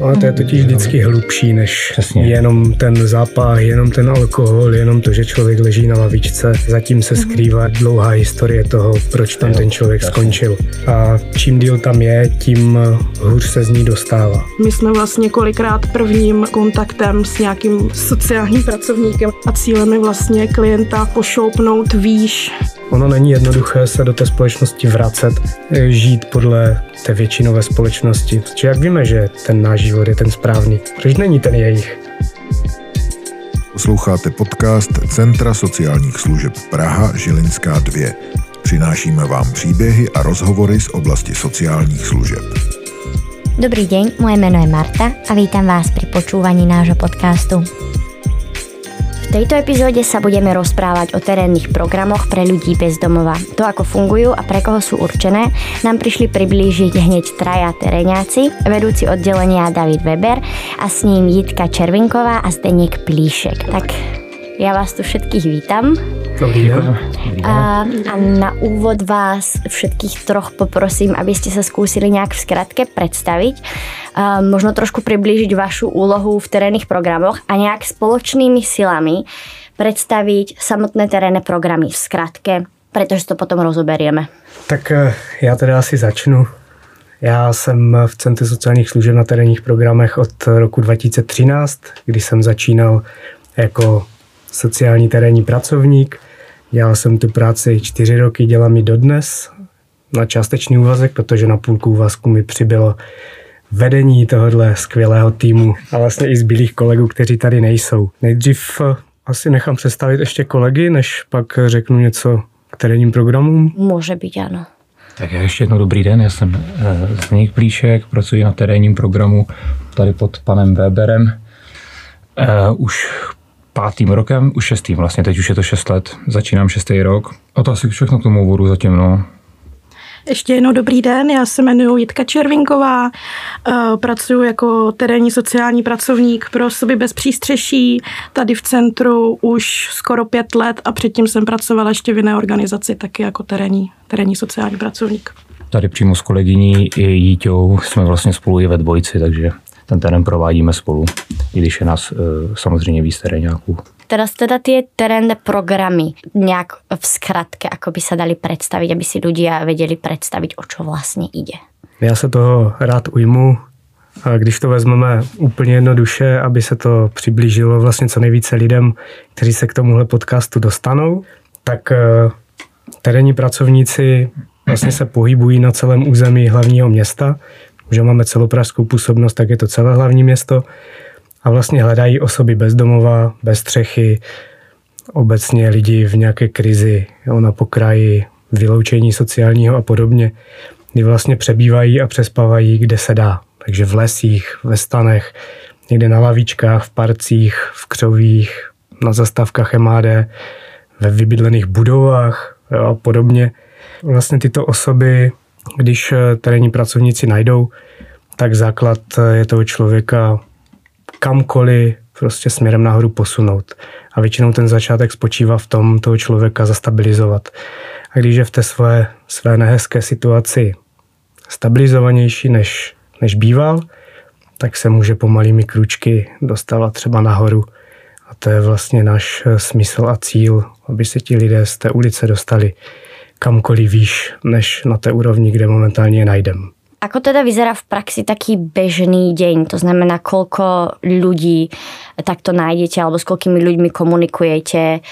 Ale to je totiž vždycky hlubší než Přesně. jenom ten zápach, jenom ten alkohol, jenom to, že člověk leží na lavičce. Zatím se skrývá dlouhá historie toho, proč tam ten člověk skončil. A čím díl tam je, tím hůř se z ní dostává. My jsme vlastně kolikrát prvním kontaktem s nějakým sociálním pracovníkem a cílem je vlastně klienta pošoupnout výš Ono není jednoduché se do té společnosti vracet, žít podle té většinové společnosti. Či jak víme, že ten náš život je ten správný? Proč není ten jejich? Posloucháte podcast Centra sociálních služeb Praha Žilinská 2. Přinášíme vám příběhy a rozhovory z oblasti sociálních služeb. Dobrý deň, moje meno je Marta a vítam vás pri počúvaní nášho podcastu. V tejto epizóde sa budeme rozprávať o terénnych programoch pre ľudí bez domova. To, ako fungujú a pre koho sú určené, nám prišli priblížiť hneď traja teréňáci, vedúci oddelenia David Weber a s ním Jitka Červinková a Zdeněk Plíšek. Tak ja vás tu všetkých vítam. Dobrý den. A, a na úvod vás všetkých troch poprosím, aby ste sa skúsili nejak v skratke predstaviť, a možno trošku priblížiť vašu úlohu v terénnych programoch a nejak spoločnými silami predstaviť samotné terénne programy v skratke, pretože to potom rozoberieme. Tak eh, já teda asi začnu. Já jsem v Centru sociálních služeb na terénních programech od roku 2013, kdy jsem začínal jako sociální terénní pracovník. Dělal jsem tu práci čtyři roky, dělám ji dodnes na částečný úvazek, protože na půlku úvazku mi přibylo vedení tohohle skvělého týmu a vlastně i zbylých kolegů, kteří tady nejsou. Nejdřív eh, asi nechám představit ještě kolegy, než pak řeknu něco k terénním programům. Může být, ano. Tak já ještě jednou dobrý den, já jsem eh, Zdeněk Plíšek, pracuji na terénním programu tady pod panem Weberem. Uh, už pátým rokem, už šestým vlastně, teď už je to šest let, začínám šestý rok. A to asi všechno k tomu úvodu zatím, no. Ještě jednou dobrý den, já se jmenuji Jitka Červinková, eh, pracuji jako terénní sociální pracovník pro osoby bez přístřeší tady v centru už skoro pět let a předtím jsem pracovala ještě v jiné organizaci taky jako terénní, terénní sociální pracovník. Tady přímo s kolegyní i Jíťou jsme vlastně spolu i ve dvojici, takže ten terén provádíme spolu, i když je nás e, samozřejmě víc teréňáků. Teraz teda tie terénne programy nejak v skratke, ako by sa dali predstaviť, aby si ľudia vedeli predstaviť, o čo vlastne ide. Já se toho rád ujmu. A když to vezmeme úplně jednoduše, aby se to přiblížilo vlastně co nejvíce lidem, kteří se k tomuhle podcastu dostanou, tak e, terénní pracovníci vlastně se pohybují na celém území hlavního města že máme celopražskou působnost, tak je to celé hlavní město a vlastně hledají osoby bezdomova, bez střechy, obecně lidi v nějaké krizi, jo, na pokraji vyloučení sociálního a podobně, kdy vlastně přebývají a přespávají, kde se dá. Takže v lesích, ve stanech, někde na lavičkách, v parcích, v křovích, na zastávkách MAD, ve vybydlených budovách jo, a podobně. Vlastně tyto osoby když eh, terénní pracovníci najdou, tak základ eh, je toho člověka kamkoliv prostě směrem nahoru posunout. A většinou ten začátek spočívá v tom toho člověka zastabilizovat. A když je v té své, své nehezké situaci stabilizovanější než, než býval, tak se může pomalými kručky dostávat třeba nahoru. A to je vlastně náš eh, smysl a cíl, aby se ti lidé z té ulice dostali kamkoliv výš, než na té úrovni, kde momentálně je najdem. Ako teda vyzerá v praxi taký bežný deň? To znamená, koľko ľudí takto nájdete alebo s koľkými ľuďmi komunikujete?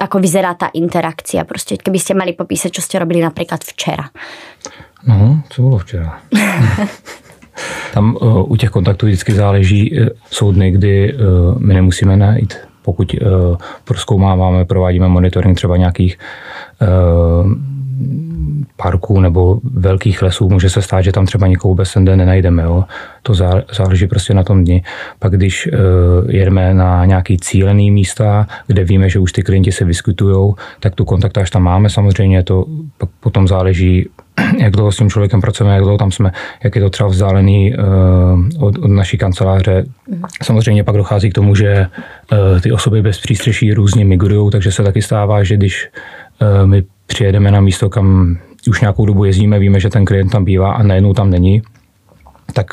Ako vyzerá tá interakcia? Prostě, keby ste mali popísať, čo ste robili napríklad včera. No, co bylo včera? Tam uh, u těch kontaktů vždycky záleží, uh, jsou dny, kdy uh, my nemusíme najít. Pokud uh, proskoumáváme, provádíme monitoring třeba nějakých uh, parků nebo velkých lesů může se stát, že tam třeba někoho vůbec ten den nenajdeme. Jo. To záleží prostě na tom dni. Pak když uh, jedeme na nějaký cílený místa, kde víme, že už ty klienti se vyskytují, tak tu kontaktáž tam máme. Samozřejmě to potom záleží, jak dlouho s tím člověkem pracujeme, jak dlouho tam jsme, jak je to třeba vzdálený uh, od, od naší kanceláře. Samozřejmě pak dochází k tomu, že uh, ty osoby bez přístřeší různě migrují, takže se taky stává, že když uh, my přijedeme na místo, kam už nějakou dobu jezdíme, víme, že ten klient tam bývá a najednou tam není, tak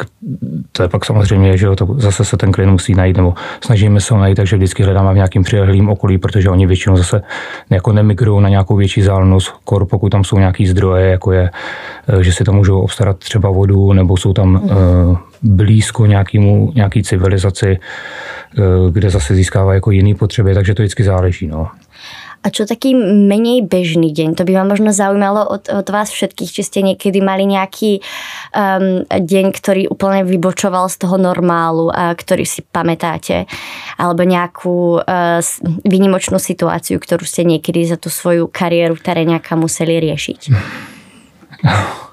to je pak samozřejmě, že jo, to zase se ten klient musí najít, nebo snažíme se ho najít, takže vždycky hledáme v nějakým přilehlým okolí, protože oni většinou zase jako nemigrují na nějakou větší zálenost, kor pokud tam jsou nějaký zdroje, jako je, eh, že si tam můžou obstarat třeba vodu, nebo jsou tam mm. uh, blízko nějakému, nějaký civilizaci, uh, kde zase získávají jako jiný potřeby, takže to vždycky záleží. No. A čo taký menej bežný deň? To by ma možno zaujímalo od, od vás všetkých, či ste niekedy mali nejaký um, deň, ktorý úplne vybočoval z toho normálu, a ktorý si pamätáte, alebo nejakú uh, výnimočnú situáciu, ktorú ste niekedy za tú svoju kariéru teréňaka museli riešiť?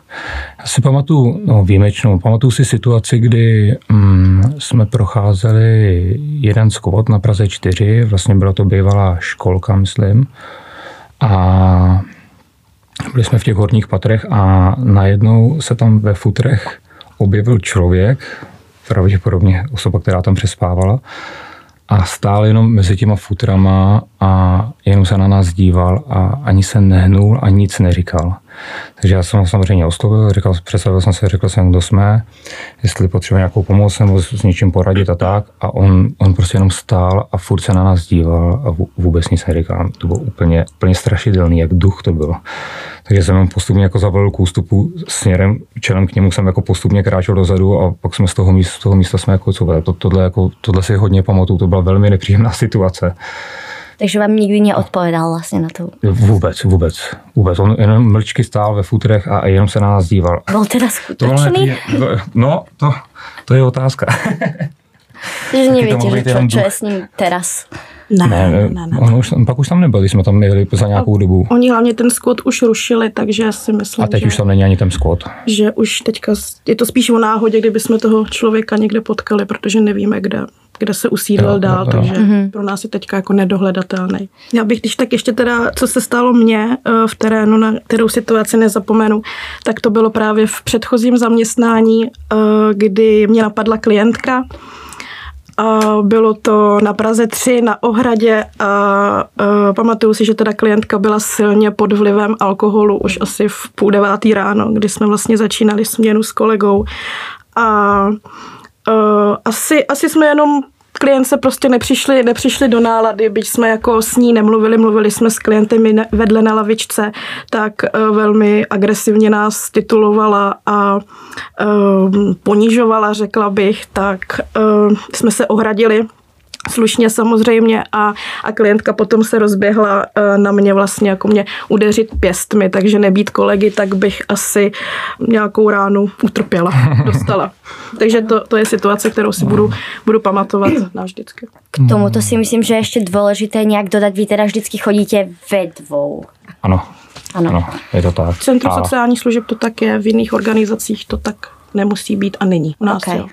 Já si pamatuju, no výjimečnou, pamatuju si situaci, kdy mm, jsme procházeli jeden skvot na Praze 4, vlastně byla to bývalá školka, myslím, a byli jsme v těch horních patrech a najednou se tam ve futrech objevil člověk, pravděpodobně osoba, která tam přespávala, a stál jenom mezi těma futrama a jenom se na nás díval a ani se nehnul, ani nic neříkal. Takže já jsem ho samozřejmě oslovil, říkal, představil jsem se, řekl jsem, kdo jsme, jestli potřebuje nějakou pomoc nebo s něčím poradit a tak. A on, on prostě jenom stál a furt se na nás díval a vůbec nic neříkal. To bylo úplně, úplně strašidelný, jak duch to bylo. Takže jsem postupně jako zavolil k ústupu směrem, čelem k němu jsem jako postupně kráčel dozadu a pak jsme z toho místa, z toho místa jsme jako co to, tohle, jako, tohle si hodně pamatuju, to byla velmi nepříjemná situace. Takže vám nikdy neodpovedal vlastně na to? Vůbec, vůbec, vůbec. On jenom mlčky stál ve futrech a jenom se na nás díval. Byl teda skutečný? To, no, to, to je otázka. Takže nevíte, že čo, čo je s ním teraz? Ne, ne, ne, ne, ne. On už, pak už tam nebyli, jsme tam jeli za nějakou dobu. Oni hlavně ten skvot už rušili, takže si myslím, A teď že, už tam není ani ten skvot. Že už teďka, je to spíš o náhodě, kdyby jsme toho člověka někde potkali, protože nevíme, kde, kde se usídlil jo, dál, jo, takže mm-hmm. pro nás je teďka jako nedohledatelný. Já bych když tak ještě teda, co se stalo mně eh, v terénu, na kterou situaci nezapomenu, tak to bylo právě v předchozím zaměstnání, eh, kdy mě napadla klientka, a bylo to na Praze 3 na ohradě a, a pamatuju si, že teda klientka byla silně pod vlivem alkoholu už asi v půl devátý ráno, kdy jsme vlastně začínali směnu s kolegou a, a asi, asi jsme jenom klientce prostě nepřišli, nepřišli do nálady, byť jsme jako s ní nemluvili, mluvili jsme s klientem vedle na lavičce, tak uh, velmi agresivně nás titulovala a uh, ponižovala, řekla bych, tak uh, jsme se ohradili slušně samozřejmě a, a klientka potom se rozběhla uh, na mě vlastně jako mě udeřit pěstmi, takže nebýt kolegy, tak bych asi nějakou ránu utrpěla, dostala. takže to, to je situace, kterou si budu, budu pamatovat navždycky. K tomuto si myslím, že ještě důležité nějak dodat, vy teda vždycky chodíte ve dvou. Ano. Ano. ano je to tak. V Centru a... sociálních služeb to tak je, v jiných organizacích to tak nemusí být a není. U nás okay. jo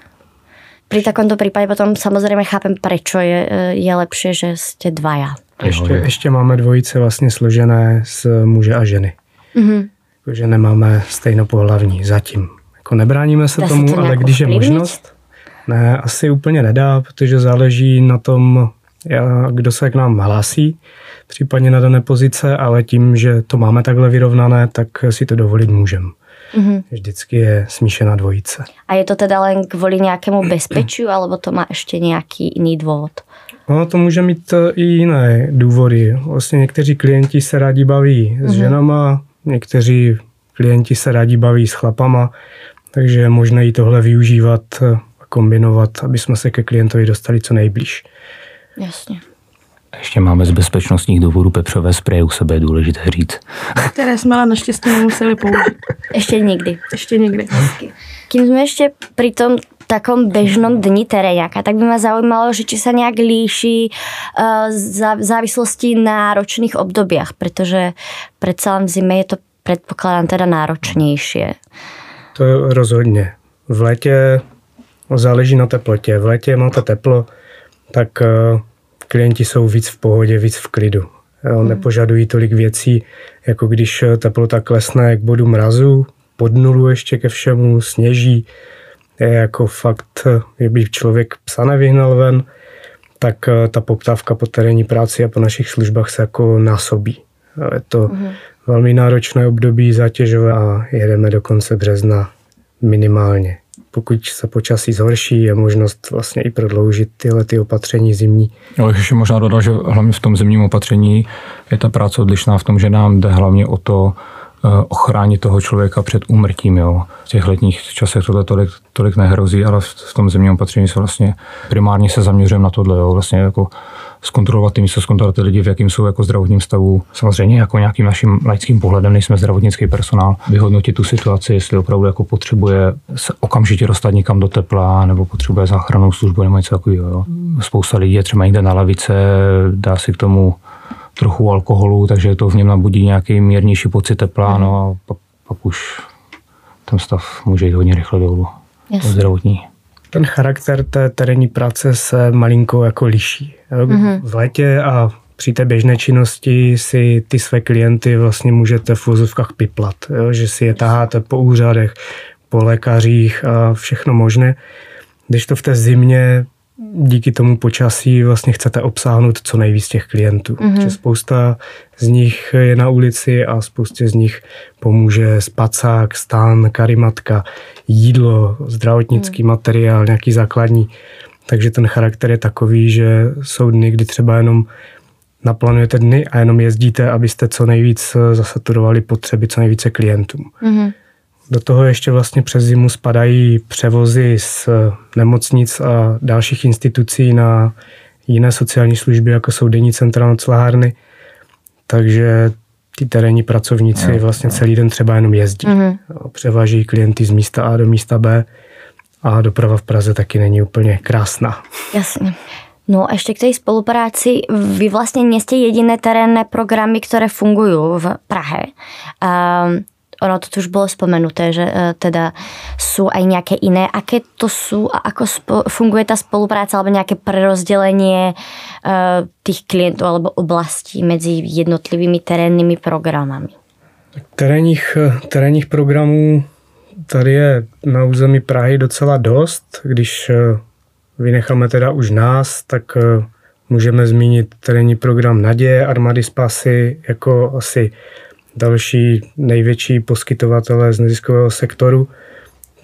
pri takomto prípade potom samozrejme chápem, prečo je, je lepšie, že ste dvaja. Ještě, ještě máme dvojice vlastně složené z muže a ženy. Mm-hmm. Že nemáme stejnopohlavní zatím. Jako nebráníme se Dá tomu, se to ale když je možnost, ne, asi úplně nedá, protože záleží na tom, kdo se k nám hlásí, případně na dané pozice, ale tím, že to máme takhle vyrovnané, tak si to dovolit můžeme. Mm-hmm. Vždycky je smíšená dvojice. A je to teda len kvůli nějakému bezpečí, alebo to má ještě nějaký jiný důvod? No, to může mít e, i jiné důvody. Vlastně někteří klienti se rádi baví s mm-hmm. ženama, někteří klienti se rádi baví s chlapama, takže je možné i tohle využívat a kombinovat, aby jsme se ke klientovi dostali co nejblíž. Jasně. Ještě máme z bezpečnostních důvodů pepřové spreje u sebe, je důležité říct. Které jsme ale naštěstí nemuseli použít. Ještě nikdy. Ještě nikdy. Kým jsme ještě pri tom takom bežnom dni teréňaka, tak by ma zaujímalo, že či sa nejak líši uh, v závislosti na ročných obdobiach, protože predsa len v zime je to predpokladám teda náročnější. To rozhodně. V létě záleží na teplotě. V létě máte teplo, tak uh, klienti jsou víc v pohodě, víc v klidu. Jo, hmm. Nepožadují tolik věcí, jako když teplota klesne k bodu mrazu, pod nulu ještě ke všemu, sněží, je jako fakt, kdyby člověk psa nevyhnal ven, tak eh, ta poptávka po terénní práci a po našich službách se jako násobí. Je to hmm. velmi náročné období zátěžové a jedeme do konce března minimálně. Pokud se počasí zhorší, je možnost vlastně i prodloužit tyhle ty opatření zimní. Ale ještě možná dodal, že hlavně v tom zimním opatření je ta práce odlišná v tom, že nám jde hlavně o to, eh, ochránit toho člověka před úmrtím. Jo. V těch letních časech tohle tolik, tolik nehrozí, ale v tom zimním opatření se vlastně primárně se zaměřujeme na tohle. Jo. Vlastně jako zkontrolovat ty místo, zkontrolovat ty lidi, v jakým jsou jako zdravotním stavu. Samozřejmě jako nějakým naším laickým pohledem, nejsme zdravotnický personál, vyhodnotit tu situaci, jestli opravdu jako potřebuje se okamžitě dostat někam do tepla, nebo potřebuje záchranou službu nebo něco takového. Jo. Spousta lidí je třeba někde na lavice, dá si k tomu trochu alkoholu, takže to v něm nabudí nějaký mírnější pocit tepla, no a pak, pak už ten stav může jít hodně rychle dolů. Yes. Zdravotní. Ten charakter té terénní práce se malinko jako liší. Mm-hmm. V létě a při té běžné činnosti si ty své klienty vlastně můžete v vozovkách piplat, jo? že si je taháte po úřadech, po lékařích a všechno možné. Když to v té zimě díky tomu počasí vlastně chcete obsáhnout co nejvíc těch klientů. Mm-hmm. Že spousta z nich je na ulici a spoustě z nich pomůže spacák, stán, karimatka, jídlo, zdravotnický mm. materiál, nějaký základní. Takže ten charakter je takový, že jsou dny, kdy třeba jenom naplánujete dny a jenom jezdíte, abyste co nejvíc zasaturovali potřeby co nejvíce klientům. Mm-hmm. Do toho ještě vlastně přes zimu spadají převozy z nemocnic a dalších institucí na jiné sociální služby, jako jsou denní centra noclahárny. Takže ty terénní pracovníci no, vlastně no. celý den třeba jenom jezdí. Mm-hmm. Převáží klienty z místa A do místa B a doprava v Praze taky není úplně krásná. Jasně. No a ešte k tej spolupráci, vy vlastne nie ste jediné terénne programy, ktoré fungujú v Prahe. Um, ono to tu už bolo spomenuté, že uh, teda sú aj nejaké iné. Aké to sú a ako spo- funguje tá spolupráca alebo nejaké prerozdelenie uh, tých klientov alebo oblastí medzi jednotlivými terénnymi programami? Terénních, terénních programů tady je na území Prahy docela dost. Když eh, vynecháme teda už nás, tak můžeme zmínit terénní program Naděje, Armady Spasy, jako asi další největší poskytovatelé z neziskového sektoru,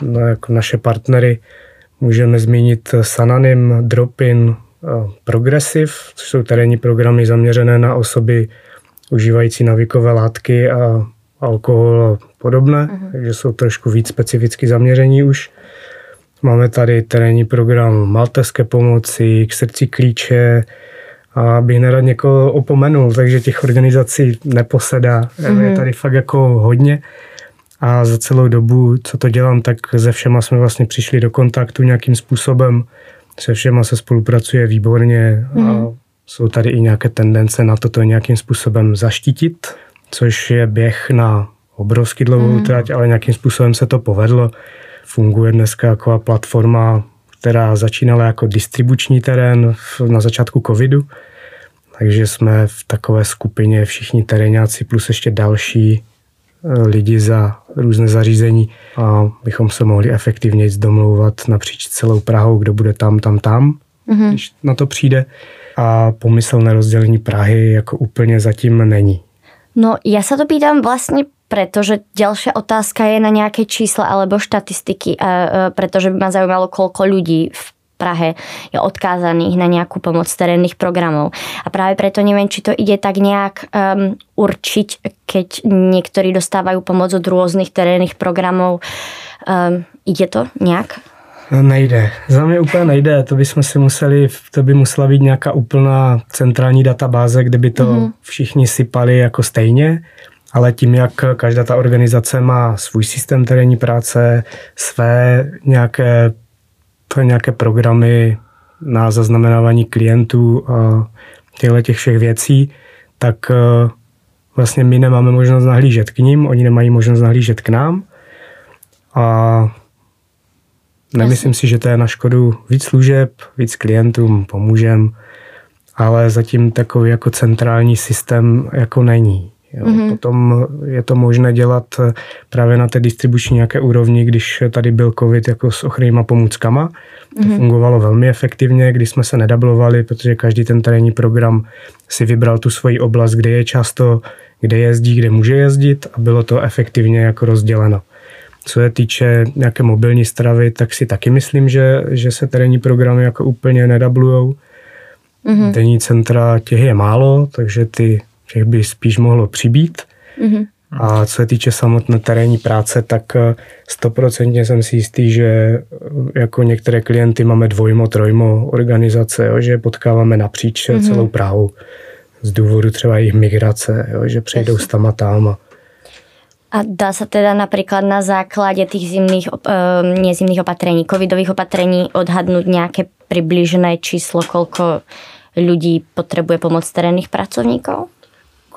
no, jako naše partnery. Můžeme zmínit Sananim, Dropin, Progressive, což jsou terénní programy zaměřené na osoby užívající navykové látky a alkohol a podobné, uh-huh. takže jsou trošku víc specificky zaměření už. Máme tady terénní program Malteské pomoci, k srdci klíče, a bych nerad někoho opomenul, takže těch organizací neposedá. Mm-hmm. Je tady fakt jako hodně a za celou dobu, co to dělám, tak se všema jsme vlastně přišli do kontaktu nějakým způsobem. Se všema se spolupracuje výborně mm-hmm. a mhm. jsou tady i nějaké tendence na toto nějakým způsobem zaštítit, což je běh na obrovský dlouhou mm-hmm. trať, ale nějakým způsobem se to povedlo. Funguje dneska jako platforma která začínala jako distribuční terén na začátku covidu. Takže jsme v takové skupině všichni terénáci plus ještě další eh, lidi za různé zařízení a bychom se mohli efektivně domlouvat napříč celou Prahou, kdo bude tam, tam, tam, mm-hmm. když na to přijde. A pomyslné rozdělení Prahy jako úplně zatím není. No ja sa to pýtam vlastne pretože ďalšia otázka je na nejaké čísla alebo štatistiky, pretože by ma zaujímalo, koľko ľudí v Prahe je odkázaných na nejakú pomoc terénnych programov. A práve preto neviem, či to ide tak nejak um, určiť, keď niektorí dostávajú pomoc od rôznych terénnych programov. Um, ide to nejak? Nejde. Za mě úplně nejde. To bychom si museli, to by musela být nějaká úplná centrální databáze, kde by to mm-hmm. všichni sypali jako stejně ale tím, jak každá ta organizace má svůj systém terénní práce, své nějaké, nějaké programy na zaznamenávání klientů a těchto těch všech věcí, tak eh, vlastně my nemáme možnost nahlížet k ním, oni nemají možnost nahlížet k nám a nemyslím si, že to je na škodu víc služeb, víc klientům, pomůžem, ale zatím takový jako centrální systém jako není. Jo. Mm-hmm. Potom je to možné dělat eh, právě na té distribuční nějaké úrovni, když tady byl covid jako s ochrannýma pomůckama. To mm-hmm. fungovalo velmi efektivně, když jsme se nedablovali, protože každý ten terénní program si vybral tu svoji oblast, kde je často, kde jezdí, kde může jezdit a bylo to efektivně jako rozděleno. Co je týče nějaké mobilní stravy, tak si taky myslím, že, že se terénní programy jako úplně nedablujou. Mm-hmm. Denní centra těch je málo, takže ty, těch by spíš mohlo přibít. Mm-hmm. A co se týče samotné terénní práce, tak eh, stoprocentně jsem si jistý, že eh, jako některé klienty máme dvojmo, trojmo organizace, jo, že potkáváme napříč mm-hmm. celou Prahu z důvodu třeba jejich migrace, jo, že přejdou s tam a tam. A, a dá se teda například na základě těch zimných, uh, nezimných opatrení, covidových opatrení odhadnout nějaké přibližné číslo, kolko lidí potřebuje pomoc terénních pracovníků?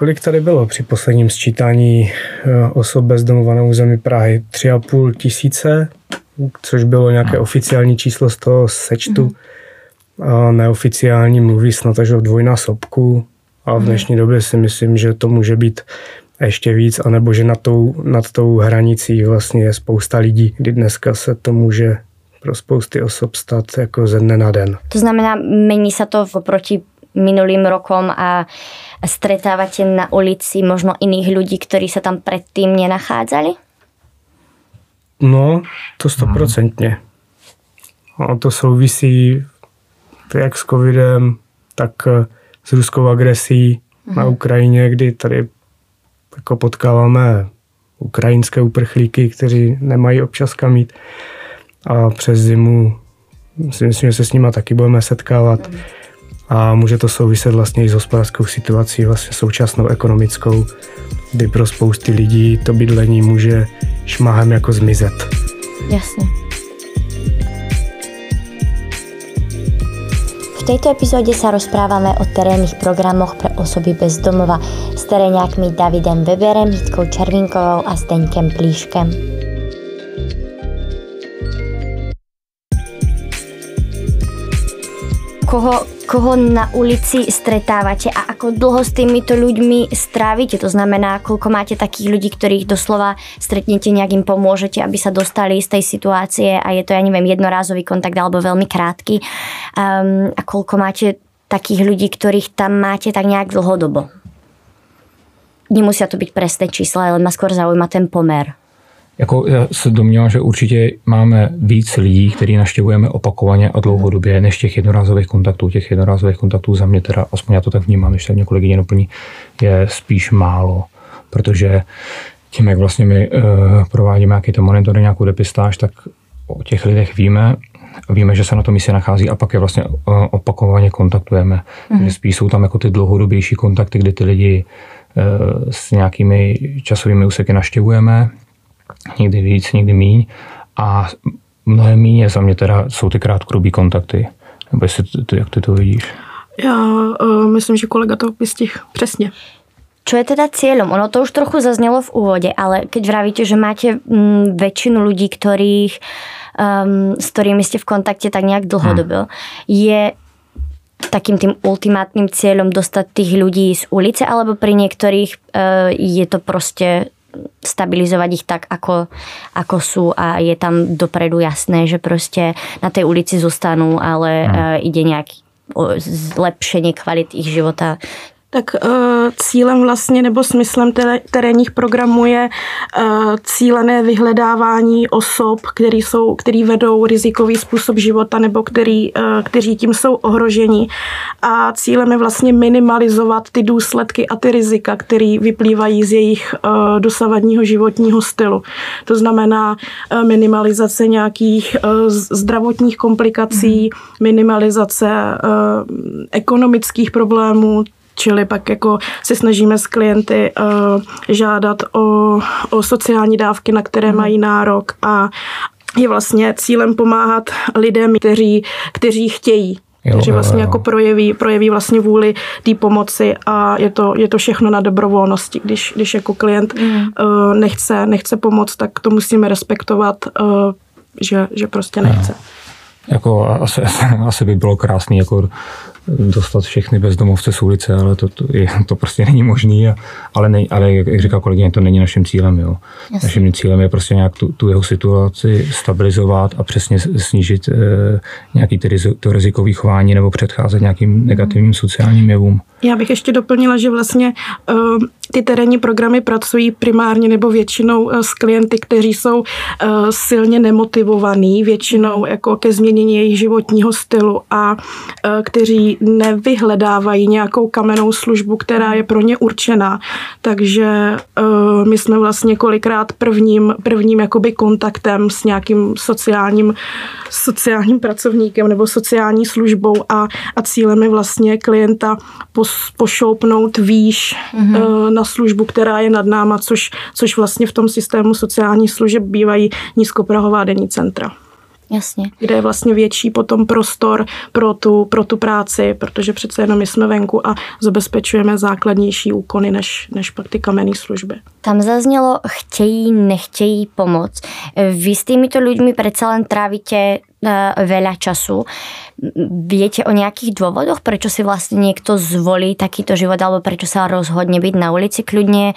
Kolik tady bylo při posledním sčítání eh, osob bezdomova na území Prahy? Tři a půl tisíce, což bylo nějaké oficiální číslo z toho sečtu. Mm-hmm. A neoficiální mluví snad až o dvojnásobku. A v mhm. dnešní době si myslím, že to může být ještě víc, anebo že nad tou, nad tou hranicí vlastně je spousta lidí, kdy dneska se to může pro spousty osob stát jako ze dne na den. To znamená, mení se to oproti minulým rokom a stretávate na ulici možno iných ľudí, ktorí sa tam predtým nenachádzali? No, to stoprocentně. A to souvisí jak s covidem, tak eh, s ruskou agresí mm-hmm. na Ukrajině, kdy tady jako potkáváme ukrajinské uprchlíky, kteří nemají občas kam jít. A přes zimu si myslím, že se s nimi taky budeme setkávat. Mm-hmm a může to souviset vlastně i s hospodářskou situací, vlastně současnou ekonomickou, kdy pro spousty lidí to bydlení může šmahem jako zmizet. Jasně. V tejto epizóde sa rozprávame o terénnych programoch pre osoby bez domova s teréňákmi Davidem Weberem, Hitkou Červinkovou a Steňkem Plíškem. Koho koho na ulici stretávate a ako dlho s týmito ľuďmi strávite. To znamená, koľko máte takých ľudí, ktorých doslova stretnete, nejak im pomôžete, aby sa dostali z tej situácie a je to, ja neviem, jednorázový kontakt alebo veľmi krátky. Um, a koľko máte takých ľudí, ktorých tam máte tak nejak dlhodobo. Nemusia to byť presné čísla, ale ma skôr zaujíma ten pomer. Jako já se domnívám, že určitě máme víc lidí, který naštěvujeme opakovaně a dlouhodobě, než těch jednorázových kontaktů. Těch jednorázových kontaktů za mě teda, aspoň já to tak vnímám, když se mě kolegyně doplní, je spíš málo, protože tím, jak vlastně my uh, provádíme nějaký to monitoring, nějakou depistáž, tak o těch lidech víme, víme, že se na tom místě nachází a pak je vlastně uh, opakovaně kontaktujeme. Mm-hmm. Takže spíš jsou tam jako ty dlouhodobější kontakty, kdy ty lidi uh, s nějakými časovými úseky naštěvujeme, někdy víc, někdy míň. A mnohem míň za mě teda jsou ty krátkodobý kontakty. Nebo jestli ty, jak ty to vidíš? Já uh, myslím, že kolega to vystih přesně. Čo je teda cieľom? Ono to už trochu zaznelo v úvode, ale keď vravíte, že máte mm, väčšinu ľudí, ktorých, um, s ktorými ste v kontakte tak nejak dlhodobo, hmm. je takým tým ultimátnym cieľom dostať tých ľudí z ulice, alebo pri niektorých uh, je to proste stabilizovať ich tak, ako, ako sú a je tam dopredu jasné, že prostě na tej ulici zostanú, ale hmm. uh, ide nejaký zlepšení kvality ich života tak uh, cílem vlastně nebo smyslem terénních programů je uh, cílené vyhledávání osob, který, jsou, který vedou rizikový způsob života nebo který, uh, kteří tím jsou ohroženi. A cílem je vlastně minimalizovat ty důsledky a ty rizika, které vyplývají z jejich dosavadního životního stylu. To znamená minimalizace nějakých zdravotních komplikací, mm. minimalizace ekonomických problémů, Čili pak jako se snažíme s klienty uh, žádat o, o sociální dávky, na které mm. mají nárok a je vlastně cílem pomáhat lidem, kteří, kteří chtějí Jo, kteří vlastně jo, jo. jako projeví, projeví vlastně vůli té pomoci a je to, je to všechno na dobrovolnosti. Když, když jako klient mm. uh, nechce, nechce pomoct, tak to musíme respektovat, uh, že, že prostě nechce. Jako asi, asi by bylo krásný jako dostat všechny bezdomovce z ulice, ale to, to, je, to prostě není možný. A, ale, ne, ale jak říká kolegyně, to není naším cílem. Jo. Naším cílem je prostě nějak tu, tu jeho situaci stabilizovat a přesně snížit e, nějaký ty, to rizikový chování nebo předcházet nějakým negativním sociálním jevům. Já bych ještě doplnila, že vlastně uh, ty terénní programy pracují primárně nebo většinou eh, s klienty, kteří jsou eh, silně nemotivovaní, většinou jako ke změnění jejich životního stylu a eh, kteří nevyhledávají nějakou kamennou službu, která je pro ně určená. Takže my jsme vlastně kolikrát prvním, prvním jakoby kontaktem s nějakým sociálním, sociálním pracovníkem nebo sociální službou a, a cílem je vlastně klienta pos, pošoupnout výš mm-hmm. na službu, která je nad náma, což, což vlastně v tom systému sociálních služeb bývají nízkoprahová denní centra. Jasně. Kde je vlastně větší potom prostor pro tu, pro tu práci, protože přece jenom my jsme venku a zabezpečujeme základnější úkony než, než pak ty kamenné služby. Tam zaznělo chtějí, nechtějí pomoc. Vy s týmito ľuďmi predsa len trávite veľa času. Viete o nejakých dôvodoch, prečo si vlastne niekto zvolí takýto život alebo prečo sa rozhodne byť na ulici kľudne?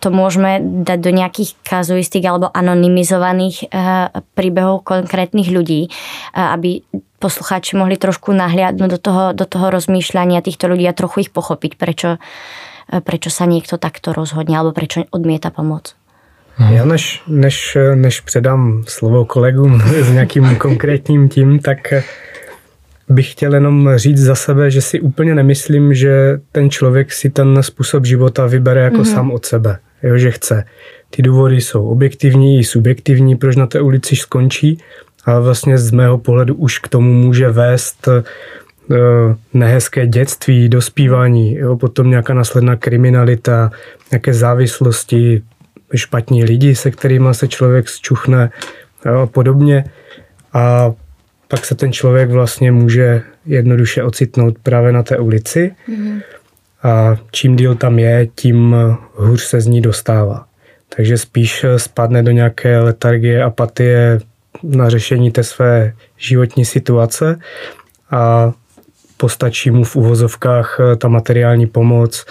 To môžeme dať do nejakých kazuistik alebo anonymizovaných príbehov konkrétnych ľudí, aby poslucháči mohli trošku nahliadnúť do toho, do toho rozmýšľania týchto ľudí a trochu ich pochopiť, prečo, prečo sa niekto takto rozhodne alebo prečo odmieta pomoc. Hmm. Já než, než, než předám slovo kolegům s nějakým konkrétním tím, tak bych chtěl jenom říct za sebe, že si úplně nemyslím, že ten člověk si ten způsob života vybere jako mm-hmm. sám od sebe, jo, že chce. Ty důvody jsou objektivní i subjektivní, proč na té ulici skončí, a vlastně z mého pohledu už k tomu může vést eh, nehezké dětství, dospívání, jo, potom nějaká následná kriminalita, nějaké závislosti, špatní lidi, se kterými se člověk zčuchne a podobně. A pak se ten člověk vlastně může jednoduše ocitnout právě na té ulici. Mm-hmm. A čím díl tam je, tím hůř se z ní dostává. Takže spíš spadne do nějaké letargie, apatie na řešení té své životní situace a postačí mu v uvozovkách ta materiální pomoc,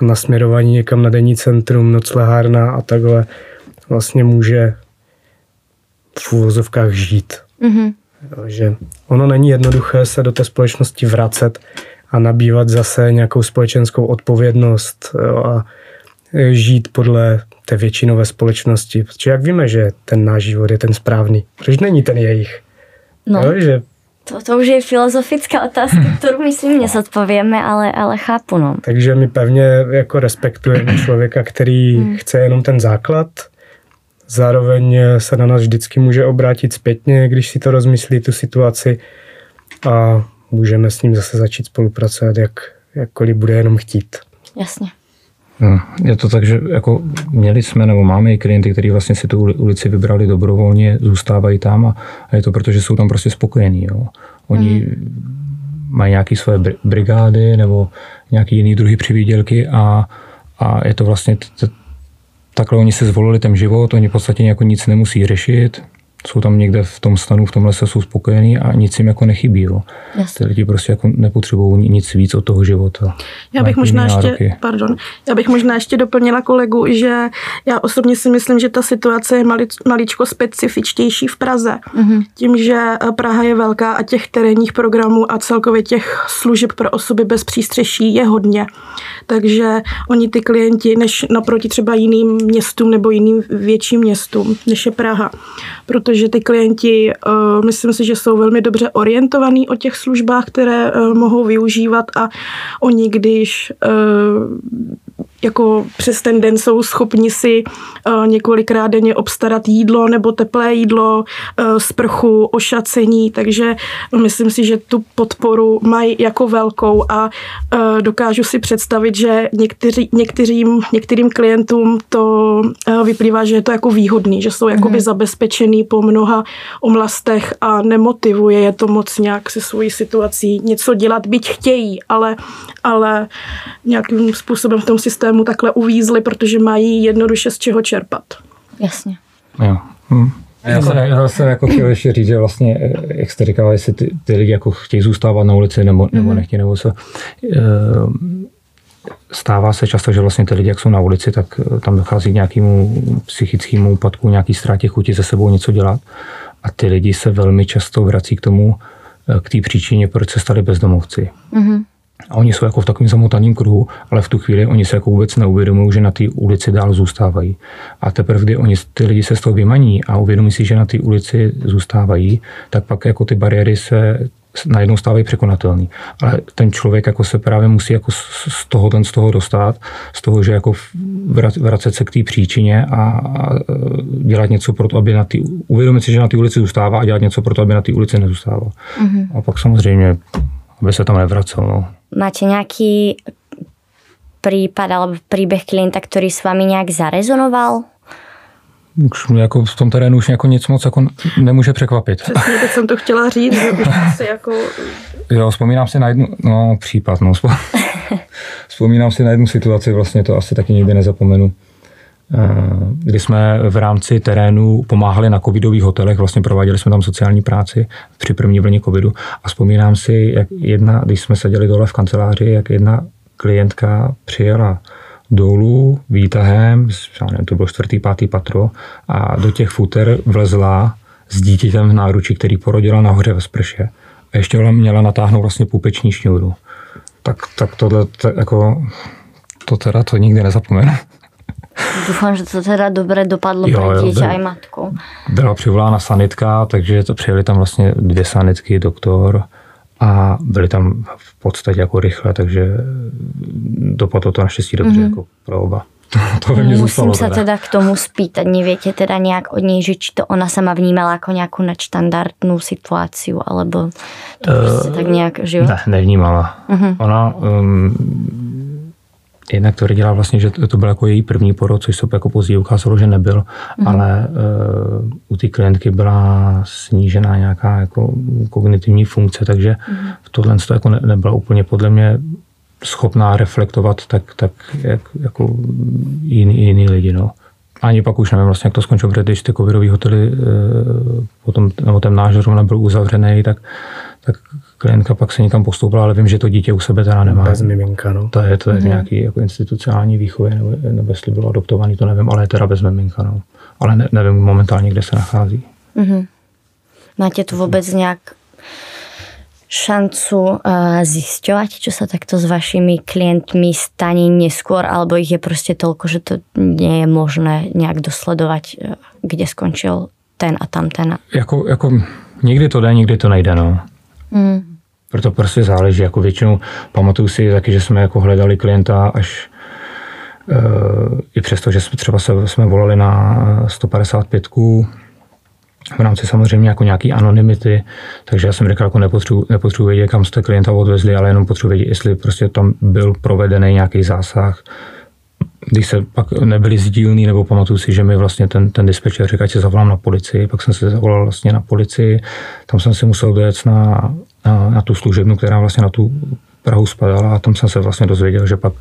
nasměrování někam na denní centrum, noclehárna a takhle vlastně může v úvozovkách žít. Mm-hmm. že ono není jednoduché se do té společnosti vracet a nabývat zase nějakou společenskou odpovědnost jo, a žít podle té většinové společnosti. Protože jak víme, že ten náš život je ten správný? Proč není ten jejich? No. Jo, že to, to už je filozofická otázka, kterou myslím nezodpověme, ale, ale chápu. No. Takže my pevně jako respektujeme člověka, který hmm. chce jenom ten základ, zároveň se na nás vždycky může obrátit zpětně, když si to rozmyslí, tu situaci a můžeme s ním zase začít spolupracovat, jak, jakkoliv bude jenom chtít. Jasně. No, je to tak, že jako měli jsme nebo máme i klienty, kteří vlastně si tu ulici vybrali dobrovolně, zůstávají tam a, a je to proto, že jsou tam prostě spokojení. Jo. Oni mm. mají nějaké svoje brigády nebo nějaký jiný druhy přivídělky a, a je to vlastně t- t- takhle oni si zvolili ten život, oni v podstatě jako nic nemusí řešit, jsou tam někde v tom stanu, v tom lese jsou spokojení a nic jim jako nechybí. Jo. Ty lidi prostě jako nepotřebují nic víc od toho života. Já bych možná ještě, pardon, já bych možná ještě doplnila kolegu, že já osobně si myslím, že ta situace je mali, maličko specifičtější v Praze. Mm-hmm. Tím, že eh, Praha je velká a těch terénních programů a celkově těch služeb pro osoby bez přístřeší je hodně. Takže oni ty klienti, než naproti třeba jiným městům nebo jiným větším městům, než je Praha. Protože že ty klienti, uh, myslím si, že jsou velmi dobře orientovaní o těch službách, které uh, mohou využívat a oni, když uh, jako přes ten den jsou schopni si uh, několikrát denně obstarat jídlo nebo teplé jídlo, uh, sprchu, ošacení, takže myslím si, že tu podporu mají jako velkou a uh, dokážu si představit, že někteří, některým, některým klientům to vyplývá, že je to jako výhodný, že jsou jakoby mm. zabezpečený po mnoha omlastech a nemotivuje je to moc nějak se svojí situací něco dělat, byť chtějí, ale, ale nějakým způsobem v tom systému takhle uvízli, protože mají jednoduše z čeho čerpat. Jasně. Jo. Hm. Já jsem, já jsem jako chtěl ještě říct, že vlastně, eh, jak jste říkala, jestli ty, ty lidi jako chtějí zůstávat na ulici nebo, nebo mm nechtějí, nebo co. Eh, stává se často, že vlastně ty lidi, jak jsou na ulici, tak eh, tam dochází k nějakému psychickému úpadku, nějaký ztrátě chuti se sebou něco dělat. A ty lidi se velmi často vrací k tomu, k té příčině, proč se stali bezdomovci. Mm-hmm. A oni jsou jako v takovém zamotaném kruhu, ale v tu chvíli oni se jako vůbec neuvědomují, že na té ulici dál zůstávají. A teprve, kdy oni, ty lidi se z toho vymaní a uvědomí si, že na té ulici zůstávají, tak pak jako ty bariéry se najednou stávají překonatelný. Ale ten člověk jako se právě musí jako z toho, ten z toho dostat, z toho, že jako vracet se k té příčině a, a dělat něco pro to, aby na ty, uvědomit si, že na té ulici zůstává a dělat něco pro to, aby na té ulici nezůstával. Mm-hmm. A pak samozřejmě, aby se tam nevracel. No. Máte nějaký prípad alebo príbeh klienta, který s vámi nějak zarezonoval? už mě jako v tom terénu už jako nic moc jako nemůže překvapit. Přesně, teď jsem to chtěla říct, že už jako... Jo, vzpomínám si na jednu, no případ, no, vzpomínám si na jednu situaci, vlastně to asi taky nikdy nezapomenu, kdy jsme v rámci terénu pomáhali na covidových hotelech, vlastně prováděli jsme tam sociální práci při první vlně covidu a vzpomínám si, jak jedna, když jsme seděli dole v kanceláři, jak jedna klientka přijela dolů výtahem, nevím, to bylo čtvrtý, pátý patro a do těch futer vlezla s dítětem v náruči, který porodila nahoře ve sprše. A ještě měla natáhnout vlastně půpeční šňůru. Tak, tak tohle, to, jako, to teda to nikdy nezapomenu. Doufám, že to teda dobře dopadlo jo, pro dítě a matku. Byla přivolána sanitka, takže to přijeli tam vlastně dvě sanitky, doktor, a byli tam v podstatě jako rychle, takže dopadlo to naštěstí dobře mm-hmm. jako pro oba. To, to mě Musím se teda. teda k tomu spýtať. Neviete teda nějak od něj, že či to ona sama vnímala jako nějakou nadštandardnou situaci, alebo to uh, prostě tak nějak, že jo? Ne, nevnímala. Uh-huh. Ona um, Jednak tvrdila vlastně, že to byl jako její první porod, což se jako později ukázalo, že nebyl, mm. ale uh, u té klientky byla snížená nějaká jako kognitivní funkce, takže mm. v tohle to jako ne, nebyla úplně podle mě schopná reflektovat tak, tak jak, jako jiný, jiný lidi. No. Ani pak už nevím vlastně, jak to skončilo, protože když ty covidové hotely uh, potom, nebo ten náš zrovna byl uzavřený, tak, tak klientka pak se někam postoupila, ale vím, že to dítě u sebe teda nemá. Bez miminka, no. To je, to je mm-hmm. nějaký jako institucionální výchově, nebo, nebo jestli bylo adoptovaný, to nevím, ale je teda bez miminka, no. Ale ne, nevím momentálně, kde se nachází. Mm-hmm. Máte tu vůbec nějak šancu uh, zisťovať, čo sa takto s vašimi klientmi stane neskôr, alebo ich je prostě toľko, že to nie je možné nejak dosledovať, uh, kde skončil ten a tam ten. Jako, jako někdy to jde, někdy to nejde, no. Hmm. Proto prostě záleží. Jako většinou pamatuju si taky, že jsme jako hledali klienta až uh, i přesto, že jsme třeba se, jsme volali na 155 v rámci samozřejmě jako nějaký anonymity, takže já jsem řekl, jako nepotřebuji, nepotřebuji vědět, kam jste klienta odvezli, ale jenom potřebuji vědět, jestli prostě tam byl provedený nějaký zásah, když se pak nebyli sdílní, nebo pamatuju si, že mi vlastně ten, ten dispečer říká, že zavolám na policii, pak jsem se zavolal vlastně na policii, tam jsem si musel dojet na, na, na tu služebnu, která vlastně na tu Prahu spadala a tam jsem se vlastně dozvěděl, že pak,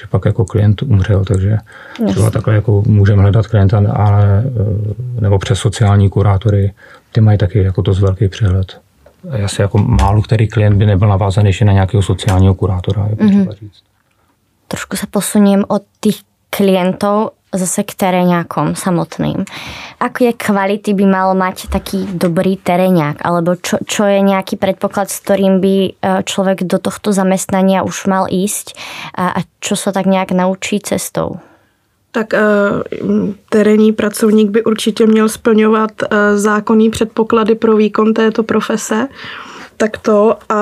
že pak jako klient umřel, takže třeba takhle jako můžeme hledat klienta, ale, eh, nebo přes sociální kurátory, ty mají taky jako to z velký přehled. Asi jako málo který klient by nebyl navázaný ještě na nějakého sociálního kurátora, je mm-hmm. říct. Trošku se posuniem od těch klientov zase k teréňákom samotným. Je kvality by mal mať taký dobrý teréňák? Alebo čo, čo je nejaký predpoklad, s ktorým by e, človek do tohto zamestnania už mal ísť? A, a čo sa tak nějak naučí cestou? tak uh, terénní pracovník by určitě měl splňovat uh, zákonný předpoklady pro výkon této profese. Tak to a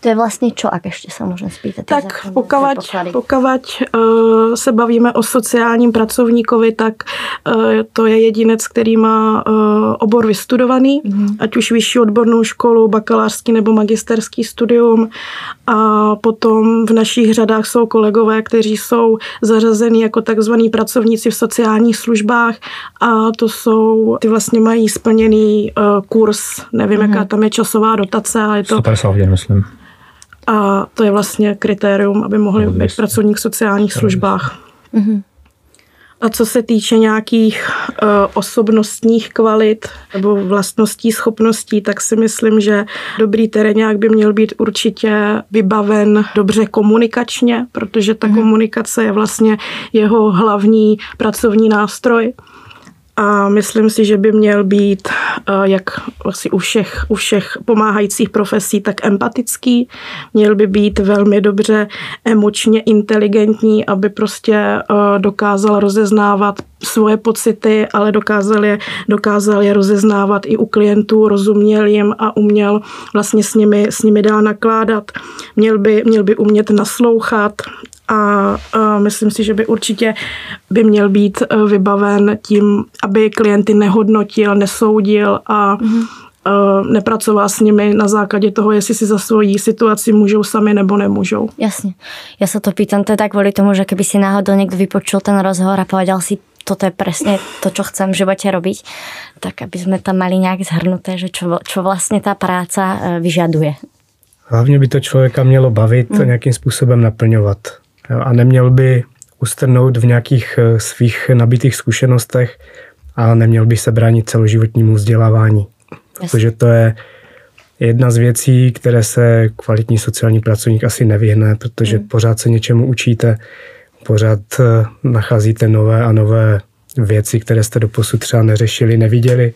to je vlastně čo, ak ještě se můžeme spýtat? Tak pokavať, pokavať uh, se bavíme o sociálním pracovníkovi, tak uh, to je jedinec, který má uh, obor vystudovaný, mm-hmm. ať už vyšší odbornou školu, bakalářský nebo magisterský studium. A potom v našich řadách jsou kolegové, kteří jsou zařazení jako takzvaní pracovníci v sociálních službách a to jsou, ty vlastně mají splněný uh, kurz, nevím, mm-hmm. jaká tam je časová dotace, ale je to... 150 hodin, myslím. A to je vlastně kritérium, aby mohli být pracovník v sociálních službách. Mm-hmm. A co se týče nějakých uh, osobnostních kvalit nebo vlastností, schopností, tak si myslím, že dobrý terénák by měl být určitě vybaven dobře komunikačně, protože ta mm-hmm. komunikace je vlastně jeho hlavní pracovní nástroj a myslím si, že by měl být eh, jak asi u všech, u všech pomáhajících profesí, tak empatický. Měl by být velmi dobře emočně inteligentní, aby prostě eh, dokázal rozeznávat svoje pocity, ale dokázal je, dokázal je rozeznávat i u klientů, rozuměl jim a uměl vlastně s nimi, s nimi dál nakládat. Měl by, měl by umět naslouchat, a, myslím si, že by určitě by měl být e, vybaven tím, aby klienty nehodnotil, nesoudil a mm-hmm. nepracoval s nimi na základě toho, jestli si za svoji situaci můžou sami nebo nemůžou. Jasně. Já se to pýtam teda kvůli tomu, že keby si náhodou někdo vypočul ten rozhovor a povedal si, toto je presne to, čo chcem v živote robiť, tak aby sme tam mali nejak zhrnuté, že čo, čo vlastne tá práca e, vyžaduje. Hlavně by to člověka mělo bavit mm. a nějakým způsobem naplňovat a neměl by ustrnout v nějakých eh, svých nabitých zkušenostech a neměl by se bránit celoživotnímu vzdělávání. Protože to je jedna z věcí, které se kvalitní sociální pracovník asi nevyhne, protože hmm. pořád se něčemu učíte, pořád eh, nacházíte nové a nové věci, které jste do posud třeba neřešili, neviděli.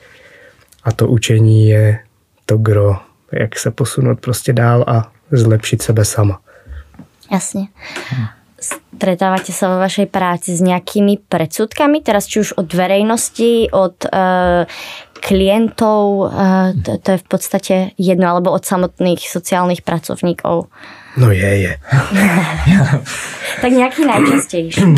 A to učení je to gro, jak se posunout prostě dál a zlepšit sebe sama. Jasně. Hmm stretávate sa vo vašej práci s nejakými predsudkami, teraz či už od verejnosti, od uh, klientov, uh, to, to je v podstate jedno, alebo od samotných sociálnych pracovníkov? No je, je. tak nějaký nejčastější.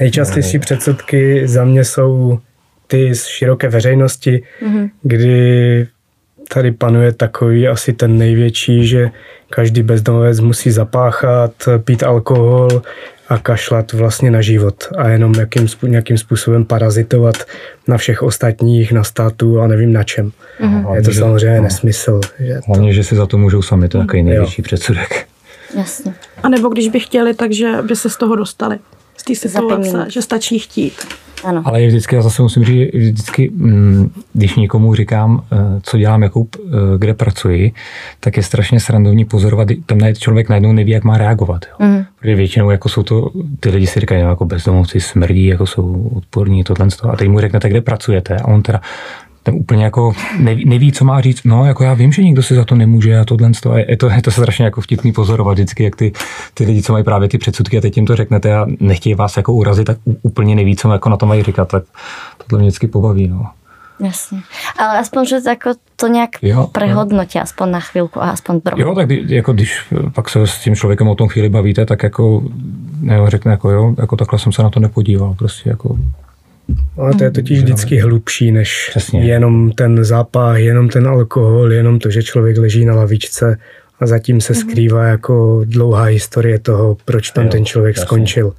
Nejčastější předsudky za mě jsou ty z široké veřejnosti, mm-hmm. kdy tady panuje takový asi ten největší, že každý bezdomovec musí zapáchat, pít alkohol a kašlat vlastně na život a jenom jakým, nějakým způsobem parazitovat na všech ostatních, na státu a nevím na čem. Mm-hmm. Je to samozřejmě no. nesmysl. Že Hlavně, to... že si za to můžou sami, to je takový největší jo. předsudek. Jasně. A nebo když by chtěli, takže by se z toho dostali. Z té situace, že stačí chtít. Ano. Ale je vždycky, já zase musím říct, vždycky, mm, když někomu říkám, eh, co dělám, jakou, eh, kde pracuji, tak je strašně srandovní pozorovat, tam člověk najednou neví, jak má reagovat. Jo. Mm. Protože většinou jako jsou to, ty lidi si říkají, no, jako bezdomovci smrdí, jako jsou odporní, tohle. A teď mu řeknete, kde pracujete. A on teda, ten úplně jako neví, neví, co má říct. No, jako já vím, že nikdo si za to nemůže a tohle. A je to, je to strašně jako vtipný pozorovat vždycky, jak ty, ty lidi, co mají právě ty předsudky a teď jim to řeknete a nechtějí vás jako urazit, tak úplně neví, co jako na to mají říkat, tak tohle mě vždycky pobaví. No. Jasně. Ale aspoň, že jako to nějak jo, prehodnotí, aspoň na chvilku a aspoň pro. Jo, tak jako když pak se s tím člověkem o tom chvíli bavíte, tak jako ne, řekne jako jo, jako takhle jsem se na to nepodíval, prostě jako ale to je totiž vždycky hlubší než Přesně. jenom ten zápach, jenom ten alkohol, jenom to, že člověk leží na lavičce a zatím se mhm. skrývá jako dlouhá historie toho, proč tam jo, ten člověk jasně. skončil.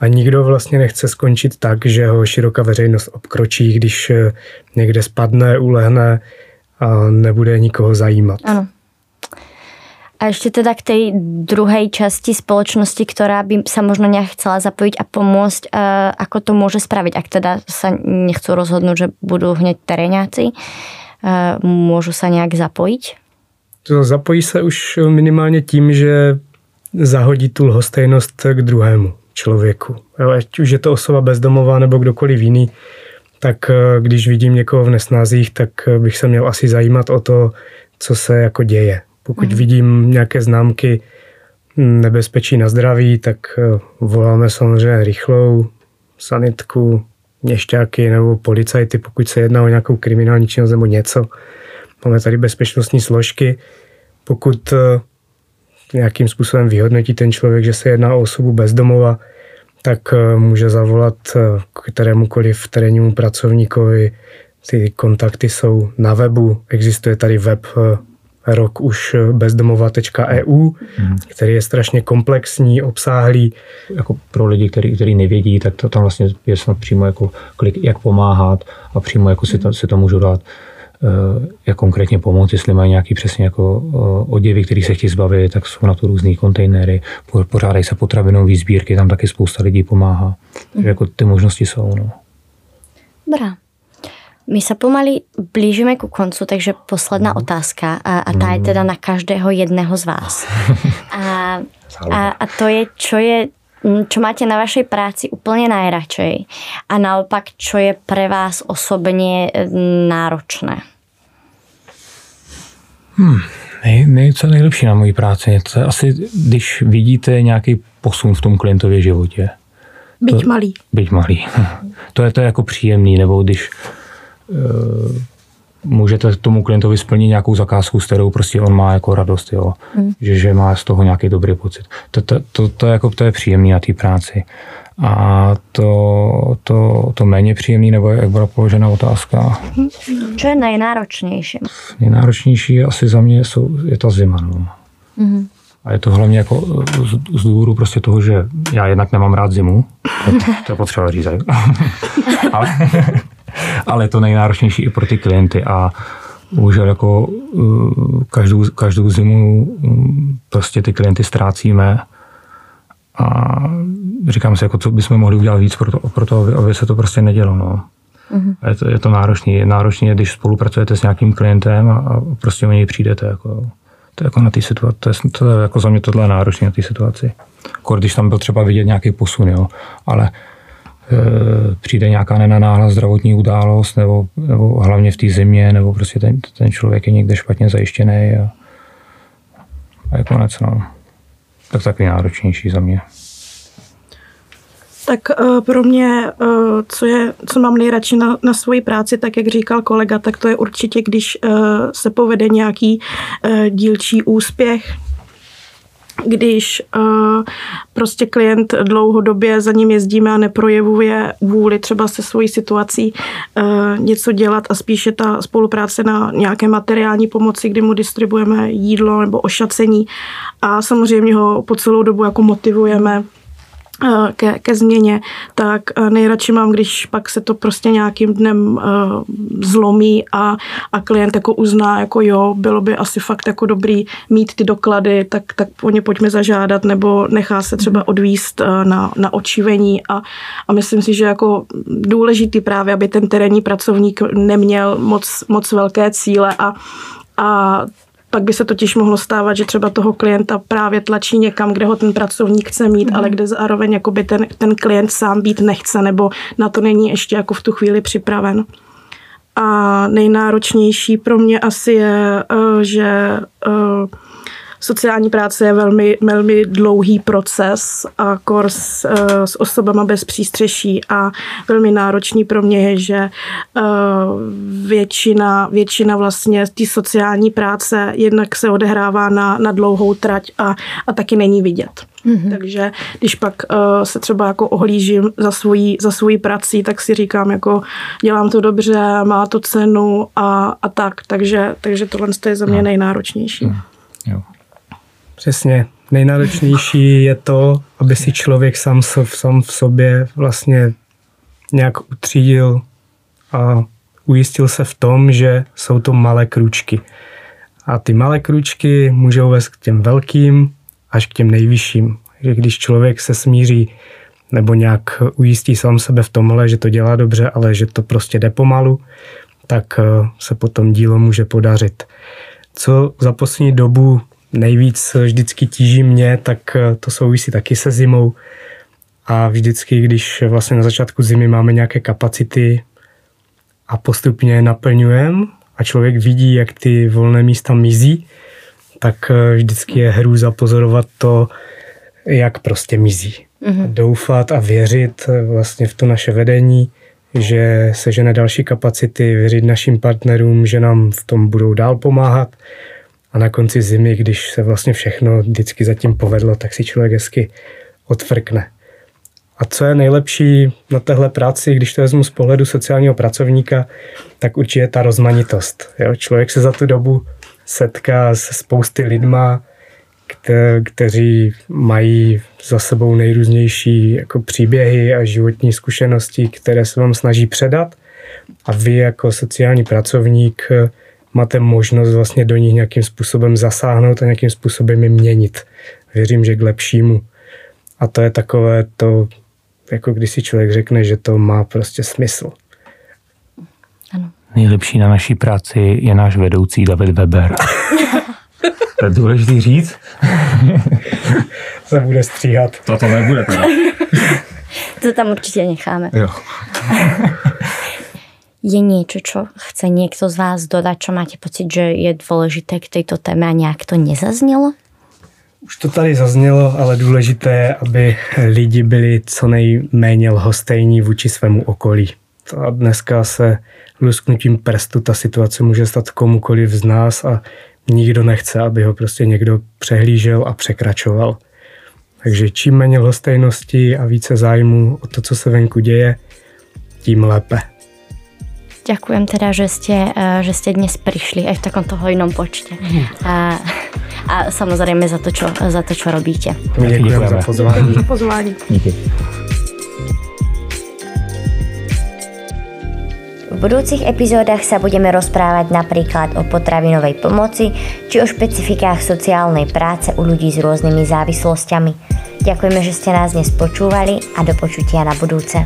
A nikdo vlastně nechce skončit tak, že ho široká veřejnost obkročí, když eh, někde spadne, ulehne a nebude nikoho zajímat. Ano. A ešte teda k tej druhej časti spoločnosti, ktorá by sa možno nejak chcela zapojiť a pomôcť, uh, ako to môže spraviť, ak teda sa nechcú rozhodnúť, že budú hneď teréňáci, uh, môžu sa nejak zapojiť? To zapojí se už minimálně tím, že zahodí tu lhostejnost k druhému člověku. Ať už je to osoba bezdomová nebo kdokoliv jiný, tak eh, když vidím někoho v nesnázích, tak bych se měl asi zajímat o to, co se jako děje. Pokud mm. vidím nějaké známky nebezpečí na zdraví, tak eh, voláme samozřejmě rychlou sanitku, měšťáky nebo policajty, pokud se jedná o nějakou kriminální činnost nebo něco. Máme tady bezpečnostní složky. Pokud eh, nějakým způsobem vyhodnotí ten člověk, že se jedná o osobu bezdomova, tak eh, může zavolat kterémukoliv terénnímu pracovníkovi. Ty kontakty jsou na webu, existuje tady web rok už bezdomova.eu, hmm. který je strašně komplexní, obsáhlý. Jako pro lidi, kteří, kteří nevědí, tak to tam vlastně je snad přímo jako klik, jak pomáhat a přímo jako si to, si to můžu dát eh, jak konkrétně pomoct, jestli mají nějaký přesně jako eh, oděvy, který se chtějí zbavit, tak jsou na to různý kontejnery, pořádají se potravinové sbírky, tam taky spousta lidí pomáhá. Takže jako ty možnosti jsou. No. Dobrá. My sa pomaly blížime ku koncu, takže posledná mhm. otázka a, a tá je teda na každého jedného z vás. A, a, a to je, čo je čo máte na vašej práci úplne najradšej a naopak, čo je pre vás osobně náročné? Hmm, nej, nej, co je nejlepší na mojí práci? To je asi, když vidíte nějaký posun v tom klientově životě. Byť to, malý. Byť malý. To je to je jako příjemný, nebo když můžete tomu klientovi splnit nějakou zakázku, s kterou prostě on má jako radost, jo? Mm. Že, že má z toho nějaký dobrý pocit. To, to, to, to, jako, to je příjemný na té práci. A to, to, to méně příjemný, nebo jak byla položena otázka? Co je nejnáročnější? Nejnáročnější asi za mě jsou, je ta zima. No. Mm. A je to hlavně jako z, z důvodu prostě toho, že já jednak nemám rád zimu, to, to je potřeba říct. ale, ale je to nejnáročnější i pro ty klienty a bohužel jako uh, každou, každou zimu um, prostě ty klienty ztrácíme a říkám si, jako, co bychom mohli udělat víc pro to, pro to aby, aby se to prostě nedělo. No. Mm-hmm. Je to, je to náročný. Náročný když spolupracujete s nějakým klientem a, a prostě o něj přijdete. Jako, to je jako na té situaci, to je, to je jako za mě tohle náročné na té situaci. Jako když tam byl třeba vidět nějaký posun, jo. ale přijde nějaká nenanáhla zdravotní událost, nebo, nebo hlavně v té zimě, nebo prostě ten, ten člověk je někde špatně zajištěný a, a je konec. No. Tak takový náročnější za mě. Tak uh, pro mě, uh, co, je, co mám nejradši na, na svoji práci, tak jak říkal kolega, tak to je určitě, když uh, se povede nějaký dílčí úspěch, když uh, prostě klient dlouhodobě za ním jezdíme a neprojevuje vůli třeba se svojí situací uh, něco dělat a spíše ta spolupráce na nějaké materiální pomoci, kdy mu distribuujeme jídlo nebo ošacení a samozřejmě ho po celou dobu jako motivujeme ke, ke změně, tak nejradši mám, když pak se to prostě nějakým dnem uh, zlomí a, a klient jako uzná, jako jo, bylo by asi fakt jako dobrý mít ty doklady, tak, tak po ně pojďme zažádat, nebo nechá se třeba mhm. odvíst uh, na, na očivení a, a myslím si, že jako důležitý právě, aby ten terénní pracovník neměl moc, moc velké cíle a a pak by se totiž mohlo stávat, že třeba toho klienta právě tlačí někam, kde ho ten pracovník chce mít, mm. ale kde zároveň jakoby ten, ten klient sám být nechce nebo na to není ještě jako v tu chvíli připraven. A nejnáročnější pro mě asi je, eh, že eh, Sociální práce je velmi, velmi dlouhý proces a kurs uh, s osobama bez přístřeší a velmi náročný pro mě je, že uh, většina, většina vlastně té sociální práce jednak se odehrává na, na dlouhou trať a, a taky není vidět. Mm-hmm. Takže když pak uh, se třeba jako ohlížím za svojí, za svojí prací, tak si říkám jako dělám to dobře, má to cenu a, a tak. Takže, takže tohle je za mě no. nejnáročnější. Mm. Jo. Přesně. Nejnáročnější je to, aby si člověk sám, sám v sobě vlastně nějak utřídil a ujistil se v tom, že jsou to malé kručky. A ty malé kručky můžou vést k těm velkým až k těm nejvyšším. Že když člověk se smíří nebo nějak ujistí sám sebe v tomhle, že to dělá dobře, ale že to prostě jde pomalu, tak eh, se potom dílo může podařit. Co za poslední dobu nejvíc vždycky tíží mě, tak eh, to souvisí taky se zimou. A vždycky, když vlastně na začátku zimy máme nějaké kapacity a postupně naplňujeme a člověk vidí, jak ty volné místa mizí, tak eh, vždycky je hru pozorovat to, jak prostě mizí. Mm-hmm. Doufat a věřit eh, vlastně v to naše vedení, že se žene další kapacity, věřit našim partnerům, že nám v tom budou dál pomáhat a na konci zimy, když se vlastně všechno vždycky zatím povedlo, tak si člověk hezky odfrkne. A co je nejlepší na téhle práci, když to vezmu z pohledu sociálního pracovníka, tak určitě ta rozmanitost. Jo? Člověk se za tu dobu setká se spousty lidma, kte- kteří mají za sebou nejrůznější jako příběhy a životní zkušenosti, které se vám snaží předat. A vy jako sociální pracovník máte možnost vlastně do nich nějakým způsobem zasáhnout a nějakým způsobem je měnit. Věřím, že k lepšímu. A to je takové to, jako když si člověk řekne, že to má prostě smysl. Ano. Nejlepší na naší práci je náš vedoucí David Weber. to je důležitý říct. se bude stříhat. Toto nebude teda. To tam určitě necháme. Jo. Je niečo, čo chce niekto z vás dodať, čo máte pocit, že je dôležité k tejto téme a nějak to nezaznelo? Už to tady zaznělo, ale důležité je, aby lidi byli co nejméně lhostejní vůči svému okolí. A dneska se lusknutím prstu ta situace může stát komukoliv z nás a nikdo nechce, aby ho prostě někdo přehlížel a překračoval. Takže čím méně lhostejnosti a více zájmu o to, co se venku děje, tím lépe. Ďakujem teda, že ste, že ste dnes prišli aj v takomto hojnom počte. A, a samozrejme za to, čo, za to, čo robíte. My děkujeme za pozvání. Pozvání. Díky. V budúcich epizódach sa budeme rozprávať napríklad o potravinovej pomoci či o špecifikách sociálnej práce u ľudí s rôznymi závislosťami. Ďakujeme, že ste nás dnes počúvali a do počutia na budúce.